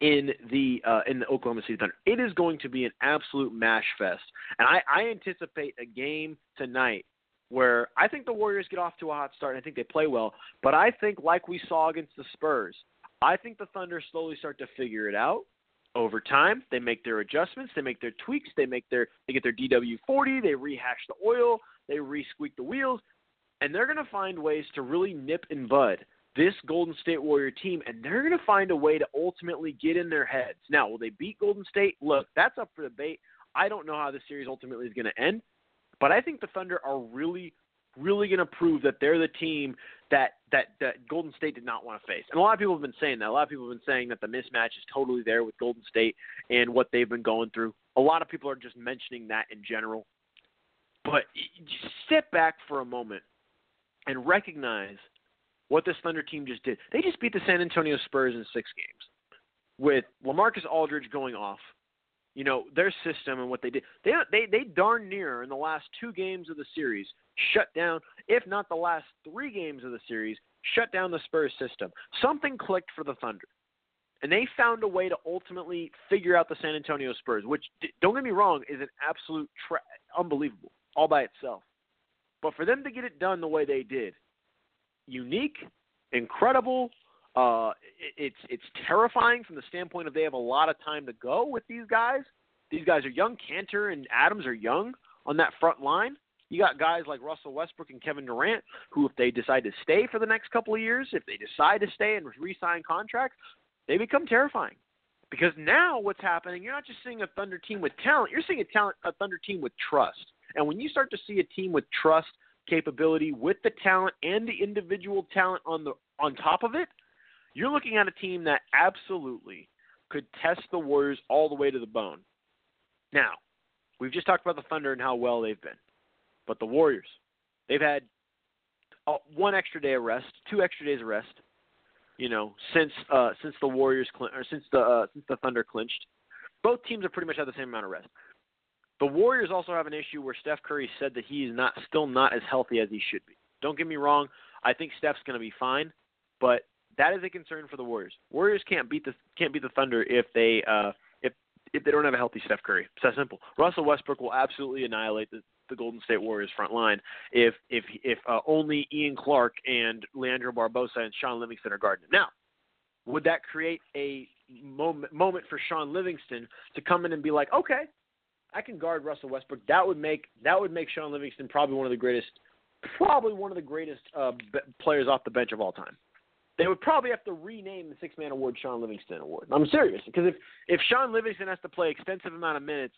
in the uh, in the Oklahoma City Thunder. It is going to be an absolute mash fest, and I, I anticipate a game tonight where I think the Warriors get off to a hot start and I think they play well. But I think, like we saw against the Spurs, I think the Thunder slowly start to figure it out over time. They make their adjustments, they make their tweaks, they make their they get their DW40, they rehash the oil, they re-squeak the wheels, and they're going to find ways to really nip and bud this Golden State Warrior team, and they're going to find a way to ultimately get in their heads. Now, will they beat Golden State? Look, that's up for debate. I don't know how the series ultimately is going to end, but I think the Thunder are really, really going to prove that they're the team that that that Golden State did not want to face. And a lot of people have been saying that. A lot of people have been saying that the mismatch is totally there with Golden State and what they've been going through. A lot of people are just mentioning that in general. But just step back for a moment and recognize what this Thunder team just did. They just beat the San Antonio Spurs in six games with LaMarcus Aldridge going off, you know their system and what they did. They they they darn near in the last two games of the series shut down, if not the last three games of the series, shut down the Spurs system. Something clicked for the Thunder, and they found a way to ultimately figure out the San Antonio Spurs, which don't get me wrong is an absolute tra- unbelievable all by itself. But for them to get it done the way they did, unique, incredible, uh, it's it's terrifying from the standpoint of they have a lot of time to go with these guys. These guys are young. Kanter and Adams are young on that front line. You got guys like Russell Westbrook and Kevin Durant, who, if they decide to stay for the next couple of years, if they decide to stay and re-sign contracts, they become terrifying. Because now what's happening, you're not just seeing a Thunder team with talent, you're seeing a talent a Thunder team with trust. And when you start to see a team with trust, capability, with the talent and the individual talent on the on top of it, you're looking at a team that absolutely could test the Warriors all the way to the bone. Now, we've just talked about the Thunder and how well they've been. But the Warriors, they've had uh, one extra day of rest, two extra days of rest, you know, since uh, since the Warriors or since the uh, since the Thunder clinched. Both teams have pretty much had the same amount of rest. The Warriors also have an issue where Steph Curry said that he is not still not as healthy as he should be. Don't get me wrong, I think Steph's going to be fine, but that is a concern for the Warriors. Warriors can't beat the can't beat the Thunder if they uh, if if they don't have a healthy Steph Curry. It's that simple. Russell Westbrook will absolutely annihilate the, the Golden State Warriors front line if if if uh, only Ian Clark and Leandro Barbosa and Shaun Livingston are guarding him. Now, would that create a moment moment for Shaun Livingston to come in and be like, okay, I can guard Russell Westbrook. That would make that would make Shaun Livingston probably one of the greatest, probably one of the greatest uh, b- players off the bench of all time. They would probably have to rename the six man award Shaun Livingston Award. I'm serious because if if Shaun Livingston has to play extensive amount of minutes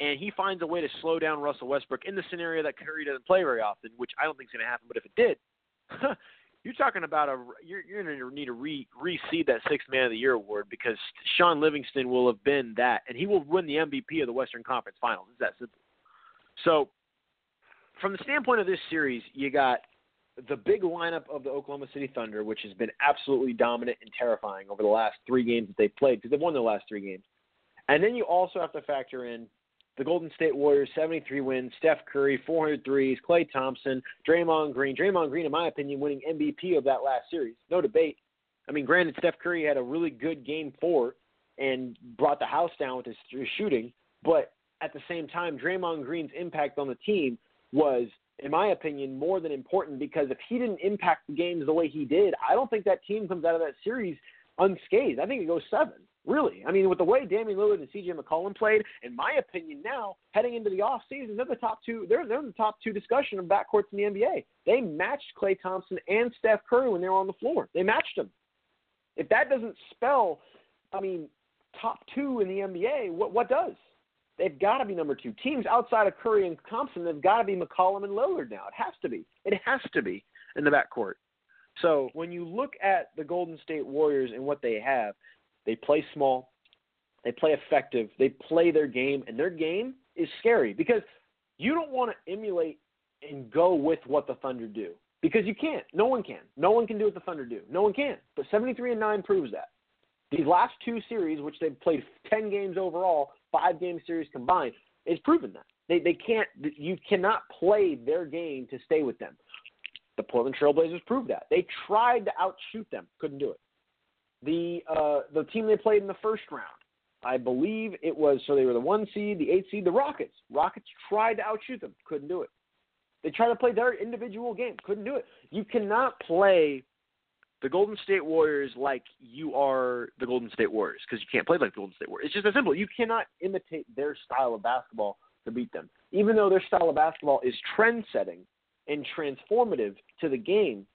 and he finds a way to slow down Russell Westbrook in the scenario that Curry doesn't play very often, which I don't think is going to happen, but if it did, you're talking about a you're you're going to need to re reseed that six man of the year award because Shaun Livingston will have been that, and he will win the MVP of the Western Conference Finals. It's that simple. So, from the standpoint of this series, you got the big lineup of the Oklahoma City Thunder, which has been absolutely dominant and terrifying over the last three games that they've played because they've won their last three games. And then you also have to factor in the Golden State Warriors, 73 wins, Steph Curry, 400 threes, Klay Thompson, Draymond Green. Draymond Green, in my opinion, winning MVP of that last series. No debate. I mean, granted, Steph Curry had a really good game four and brought the house down with his, his shooting, but at the same time, Draymond Green's impact on the team was, in my opinion, more than important because if he didn't impact the games the way he did, I don't think that team comes out of that series unscathed. I think it goes seven. Really, I mean, with the way Damian Lillard and C.J. McCollum played, in my opinion, now heading into the off season, they're the top two. They're they're in the top two discussion of backcourts in the NBA. They matched Klay Thompson and Steph Curry when they were on the floor. They matched them. If that doesn't spell, I mean, top two in the NBA, what what does? They've got to be number two. Teams outside of Curry and Thompson, they've got to be McCollum and Lillard now. It has to be. It has to be in the backcourt. So when you look at the Golden State Warriors and what they have, they play small, they play effective, they play their game, and their game is scary because you don't want to emulate and go with what the Thunder do because you can't. No one can. No one can do what the Thunder do. No one can. But 73 and 9 proves that. These last two series, which they've played 10 games overall, five game series combined, is proven that. They, they can't, you cannot play their game to stay with them. The Portland Trailblazers proved that. They tried to outshoot them, couldn't do it. The uh, the team they played in the first round, I believe it was so they were the one seed, the eight seed, the Rockets. Rockets tried to outshoot them, couldn't do it. They tried to play their individual game, couldn't do it. You cannot play the Golden State Warriors like you are the Golden State Warriors because you can't play like the Golden State Warriors. It's just that simple. You cannot imitate their style of basketball to beat them. Even though their style of basketball is trend setting and transformative to the game,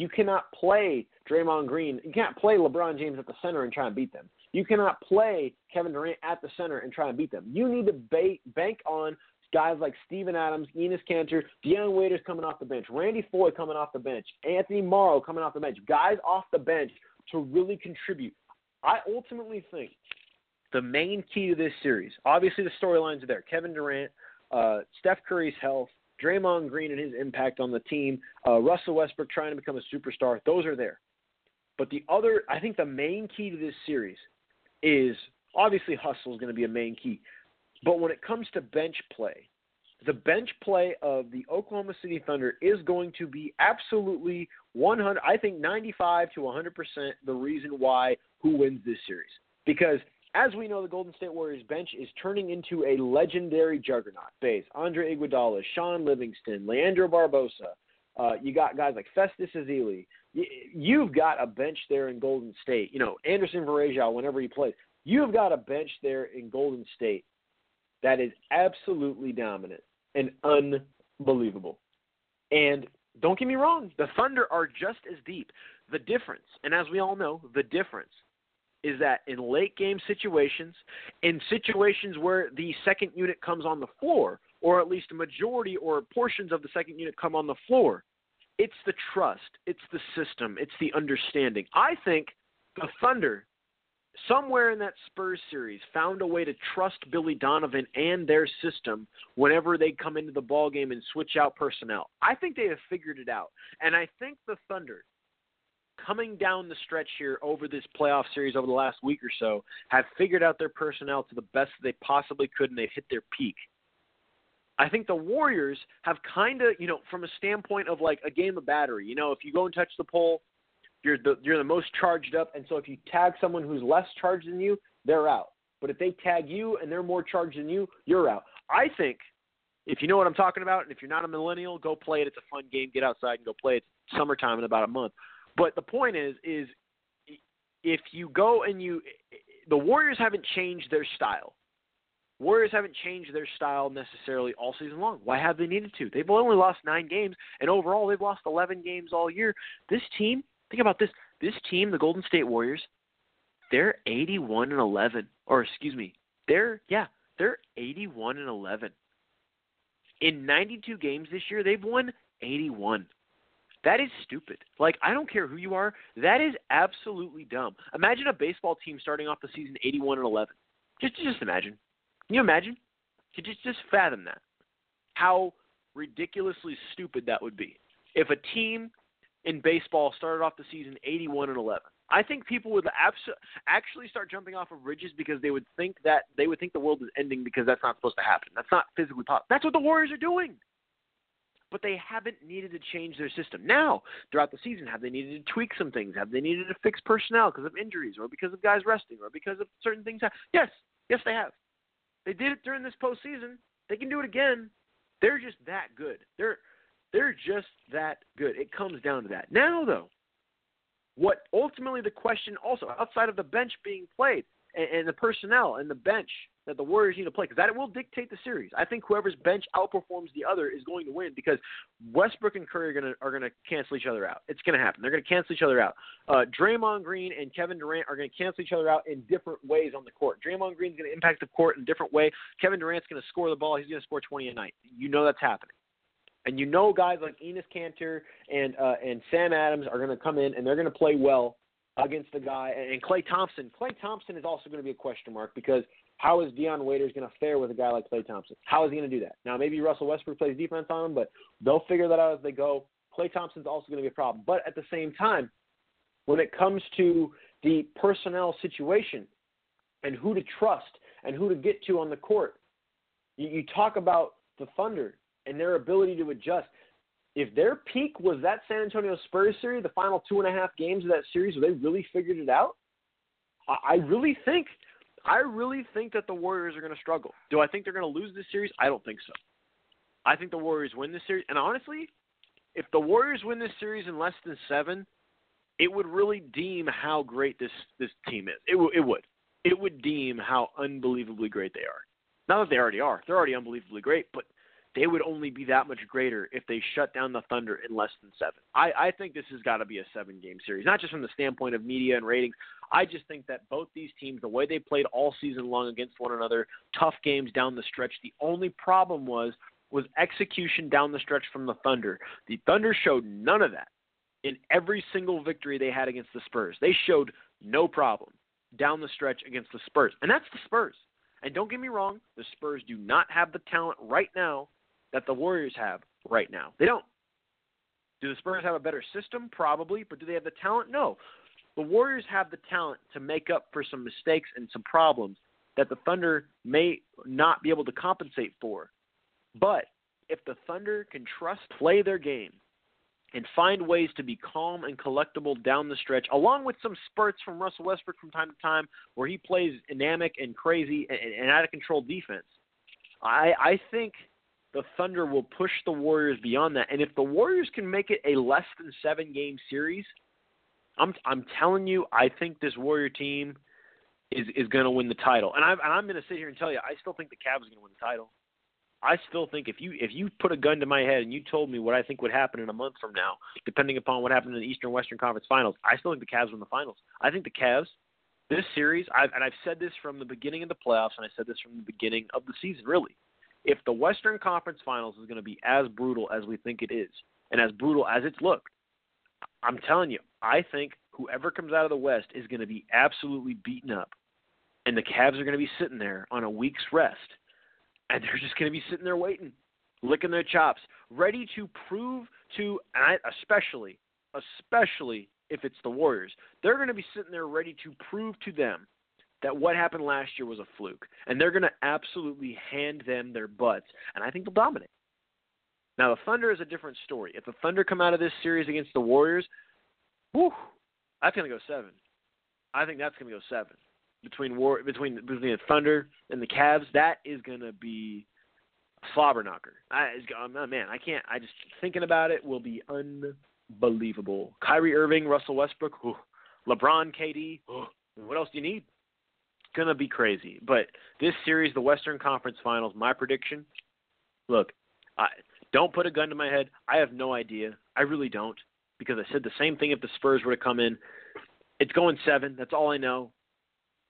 you cannot play Draymond Green. You can't play LeBron James at the center and try and beat them. You cannot play Kevin Durant at the center and try and beat them. You need to ba- bank on guys like Steven Adams, Enes Kanter, Dion Waiters coming off the bench, Randy Foye coming off the bench, Anthony Morrow coming off the bench, guys off the bench to really contribute. I ultimately think the main key to this series, obviously the storylines are there. Kevin Durant, uh, Steph Curry's health, Draymond Green and his impact on the team, uh, Russell Westbrook trying to become a superstar, those are there. But the other, I think the main key to this series is obviously hustle is going to be a main key. But when it comes to bench play, the bench play of the Oklahoma City Thunder is going to be absolutely 100, I think 95 to 100% the reason why who wins this series. Because as we know, the Golden State Warriors bench is turning into a legendary juggernaut. Base, Andre Iguodala, Shaun Livingston, Leandro Barbosa. Uh, you got guys like Festus Ezeli. You've got a bench there in Golden State. You know, Anderson Varejao, whenever he plays. You've got a bench there in Golden State that is absolutely dominant and unbelievable. And don't get me wrong, the Thunder are just as deep. The difference, and as we all know, the difference is that in late game situations, in situations where the second unit comes on the floor, or at least a majority or portions of the second unit come on the floor. It's the trust, it's the system, it's the understanding. I think the Thunder, somewhere in that Spurs series, found a way to trust Billy Donovan and their system whenever they come into the ball game and switch out personnel. I think they have figured it out, and I think the Thunder, coming down the stretch here over this playoff series over the last week or so, have figured out their personnel to the best they possibly could, and they've hit their peak. I think the Warriors have kind of, you know, from a standpoint of like a game of battery. You know, if you go and touch the pole, you're the you're the most charged up, and so if you tag someone who's less charged than you, they're out. But if they tag you and they're more charged than you, you're out. I think if you know what I'm talking about, and if you're not a millennial, go play it. It's a fun game. Get outside and go play it. It's summertime in about a month. But the point is, is if you go and you, the Warriors haven't changed their style. Warriors haven't changed their style necessarily all season long. Why have they needed to? They've only lost nine games, and overall they've lost 11 games all year. This team, think about this. This team, the Golden State Warriors, they're 81 and 11, or excuse me, they're yeah, they're 81 and 11. In 92 games this year, they've won 81. That is stupid. Like I don't care who you are, that is absolutely dumb. Imagine a baseball team starting off the season 81 and 11. Just just imagine. Can you imagine? Could you just fathom that? How ridiculously stupid that would be if a team in baseball started off the season 81 and 11. I think people would abso- actually start jumping off of bridges because they would think that they would think the world is ending because that's not supposed to happen. That's not physically possible. That's what the Warriors are doing. But they haven't needed to change their system. Now, throughout the season, have they needed to tweak some things? Have they needed to fix personnel because of injuries or because of guys resting or because of certain things? Yes, yes, they have. They did it during this postseason. They can do it again. They're just that good. They're they're just that good. It comes down to that. Now though, what ultimately the question also outside of the bench being played and, and the personnel and the bench that the Warriors need to play because that will dictate the series. I think whoever's bench outperforms the other is going to win because Westbrook and Curry are going to are going to cancel each other out. It's going to happen. They're going to cancel each other out. Uh, Draymond Green and Kevin Durant are going to cancel each other out in different ways on the court. Draymond Green's going to impact the court in a different way. Kevin Durant's going to score the ball. He's going to score 20 a night. You know that's happening. And you know guys like Enes Kanter and uh, and Sam Adams are going to come in and they're going to play well against the guy. And Klay Thompson. Klay Thompson is also going to be a question mark because how is Dion Waiters going to fare with a guy like Klay Thompson? How is he going to do that? Now, maybe Russell Westbrook plays defense on him, but they'll figure that out as they go. Klay Thompson's also going to be a problem. But at the same time, when it comes to the personnel situation and who to trust and who to get to on the court, you, you talk about the Thunder and their ability to adjust. If their peak was that San Antonio Spurs series, the final two and a half games of that series, where they really figured it out, I really think – I really think that the Warriors are going to struggle. Do I think they're going to lose this series? I don't think so. I think the Warriors win this series. And honestly, if the Warriors win this series in less than seven, it would really deem how great this this team is. It, w- it would. It would deem how unbelievably great they are. Not that they already are. They're already unbelievably great, but they would only be that much greater if they shut down the Thunder in less than seven. I, I think this has got to be a seven game series, not just from the standpoint of media and ratings. I just think that both these teams, the way they played all season long against one another, tough games down the stretch. The only problem was was execution down the stretch from the Thunder. The Thunder showed none of that in every single victory they had against the Spurs. They showed no problem down the stretch against the Spurs. And that's the Spurs. And don't get me wrong, the Spurs do not have the talent right now that the Warriors have right now. They don't. Do the Spurs have a better system? Probably. But do they have the talent? No. The Warriors have the talent to make up for some mistakes and some problems that the Thunder may not be able to compensate for. But if the Thunder can trust, play their game, and find ways to be calm and collectible down the stretch, along with some spurts from Russell Westbrook from time to time where he plays dynamic and crazy and, and out of control defense, I, I think – the Thunder will push the Warriors beyond that. And if the Warriors can make it a less than seven game series, I'm I'm telling you, I think this Warrior team is is going to win the title. And I'm and I'm going to sit here and tell you, I still think the Cavs are going to win the title. I still think if you if you put a gun to my head and you told me what I think would happen in a month from now, depending upon what happened in the Eastern Western Conference Finals, I still think the Cavs win the finals. I think the Cavs, this series, I've, and I've said this from the beginning of the playoffs, and I said this from the beginning of the season, really if the Western Conference Finals is going to be as brutal as we think it is, and as brutal as it's looked, I'm telling you, I think whoever comes out of the West is going to be absolutely beaten up, and the Cavs are going to be sitting there on a week's rest, and they're just going to be sitting there waiting, licking their chops, ready to prove to, especially, especially if it's the Warriors, they're going to be sitting there ready to prove to them that what happened last year was a fluke, and they're going to absolutely hand them their butts, and I think they'll dominate. Now the Thunder is a different story. If the Thunder come out of this series against the Warriors, whew, that's going to go seven. I think that's going to go seven between war between between the Thunder and the Cavs. That is going to be a slobber knocker. I, oh, man, I can't. I just thinking about it will be unbelievable. Kyrie Irving, Russell Westbrook, whew, LeBron, KD. Whew, what else do you need? Gonna be crazy. But this series, the Western Conference Finals, my prediction. Look, I don't put a gun to my head. I have no idea. I really don't because I said the same thing if the Spurs were to come in. It's going seven. That's all I know.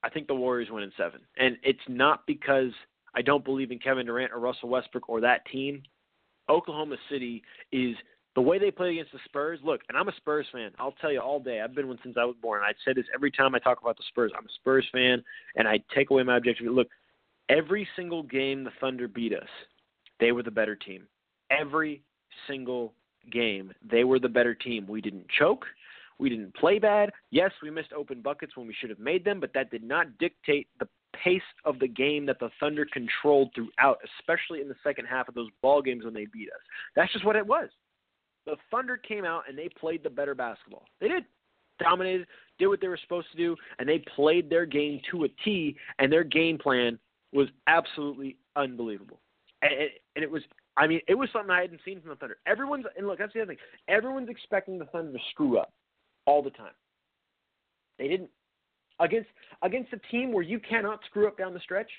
I think the Warriors win in seven, and it's not because I don't believe in Kevin Durant or Russell Westbrook or that team. Oklahoma City is the way they play against the Spurs, look, and I'm a Spurs fan. I'll tell you all day. I've been one since I was born. I said this every time I talk about the Spurs. I'm a Spurs fan, and I take away my objectivity. Look, every single game the Thunder beat us, they were the better team. Every single game, they were the better team. We didn't choke. We didn't play bad. Yes, we missed open buckets when we should have made them, but that did not dictate the pace of the game that the Thunder controlled throughout, especially in the second half of those ball games when they beat us. That's just what it was. The Thunder came out and they played the better basketball. They did. Dominated, did what they were supposed to do, and they played their game to a T, and their game plan was absolutely unbelievable. And, and it was, I mean, it was something I hadn't seen from the Thunder. Everyone's, and look, that's the other thing. Everyone's expecting the Thunder to screw up all the time. They didn't. Against against a team where you cannot screw up down the stretch,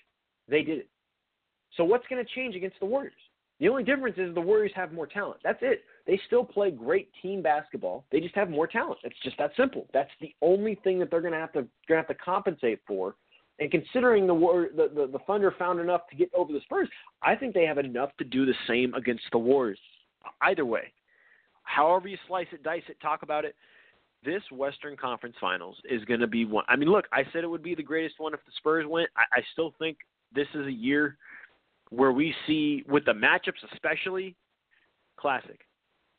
they did it. So what's going to change against the Warriors? The only difference is the Warriors have more talent. That's it. They still play great team basketball. They just have more talent. It's just that simple. That's the only thing that they're going to have to going to have to compensate for. And considering the, war, the the the Thunder found enough to get over the Spurs, I think they have enough to do the same against the Warriors. Either way, however you slice it, dice it, talk about it, this Western Conference Finals is going to be one. I mean, look, I said it would be the greatest one if the Spurs went. I, I still think this is a year where we see with the matchups, especially classic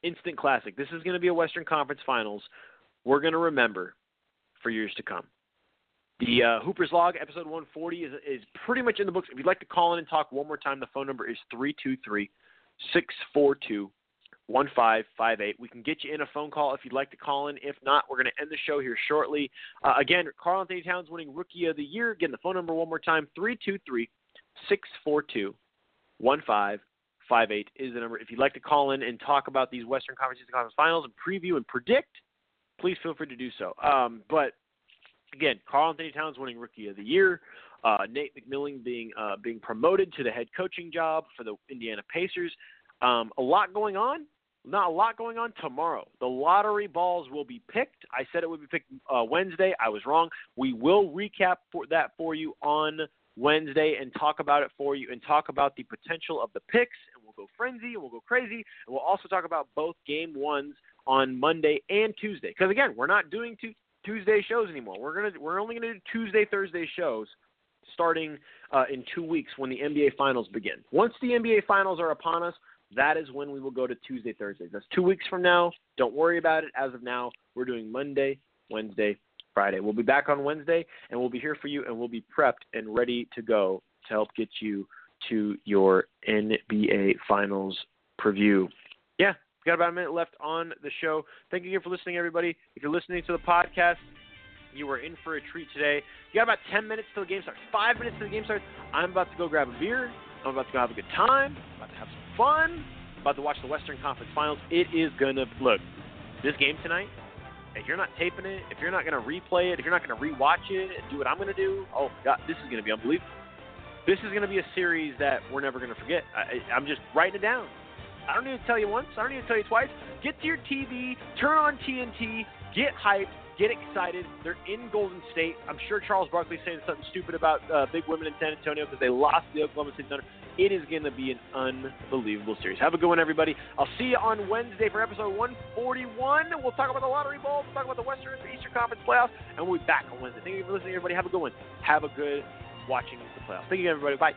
instant classic. This is going to be a Western Conference Finals. We're going to remember for years to come. The uh, Hooper's Log, episode 140, is, is pretty much in the books. If you'd like to call in and talk one more time, the phone number is 323 642 1558. We can get you in a phone call if you'd like to call in. If not, we're going to end the show here shortly. Uh, again, Karl-Anthony Towns winning Rookie of the Year. Again, the phone number one more time 323 642 1558 eight is the number. If you'd like to call in and talk about these Western Conference Conference Finals and preview and predict, please feel free to do so. Um, but again, Karl-Anthony Towns winning Rookie of the Year, uh, Nate McMillan being uh, being promoted to the head coaching job for the Indiana Pacers. Um, a lot going on. Not a lot going on tomorrow. The lottery balls will be picked. I said it would be picked uh, Wednesday. I was wrong. We will recap for that for you on Wednesday and talk about it for you and talk about the potential of the picks we'll go frenzy and we'll go crazy, and we'll also talk about both game ones on Monday and Tuesday. Because again, we're not doing two, Tuesday shows anymore. We're gonna we're only gonna do Tuesday Thursday shows starting uh, in two weeks when the NBA finals begin. Once the NBA finals are upon us, that is when we will go to Tuesday Thursdays. That's two weeks from now. Don't worry about it. As of now, we're doing Monday, Wednesday, Friday. We'll be back on Wednesday, and we'll be here for you, and we'll be prepped and ready to go to help get you to your NBA Finals preview. Yeah, got about a minute left on the show. Thank you again for listening, everybody. If you're listening to the podcast, you are in for a treat today. You got about 10 minutes till the game starts, five minutes till the game starts. I'm about to go grab a beer. I'm about to go have a good time. I'm about to have some fun. I'm about to watch the Western Conference Finals. It is going to look this game tonight. If you're not taping it, if you're not going to replay it, if you're not going to rewatch it and do what I'm going to do, oh God, this is going to be unbelievable. This is going to be a series that we're never going to forget. I, I'm just writing it down. I don't need to tell you once. I don't need to tell you twice. Get to your TV, turn on TNT, get hyped, Get excited. They're in Golden State. I'm sure Charles Barkley's saying something stupid about uh, big women in San Antonio because they lost the Oklahoma City Thunder. It is going to be an unbelievable series. Have a good one, everybody. I'll see you on Wednesday for episode 141. We'll talk about the lottery bowl. We'll talk about the Western and Eastern Conference playoffs, and we'll be back on Wednesday. Thank you for listening, everybody. Have a good one. Have a good watching the playoffs. Thank you, everybody. Bye.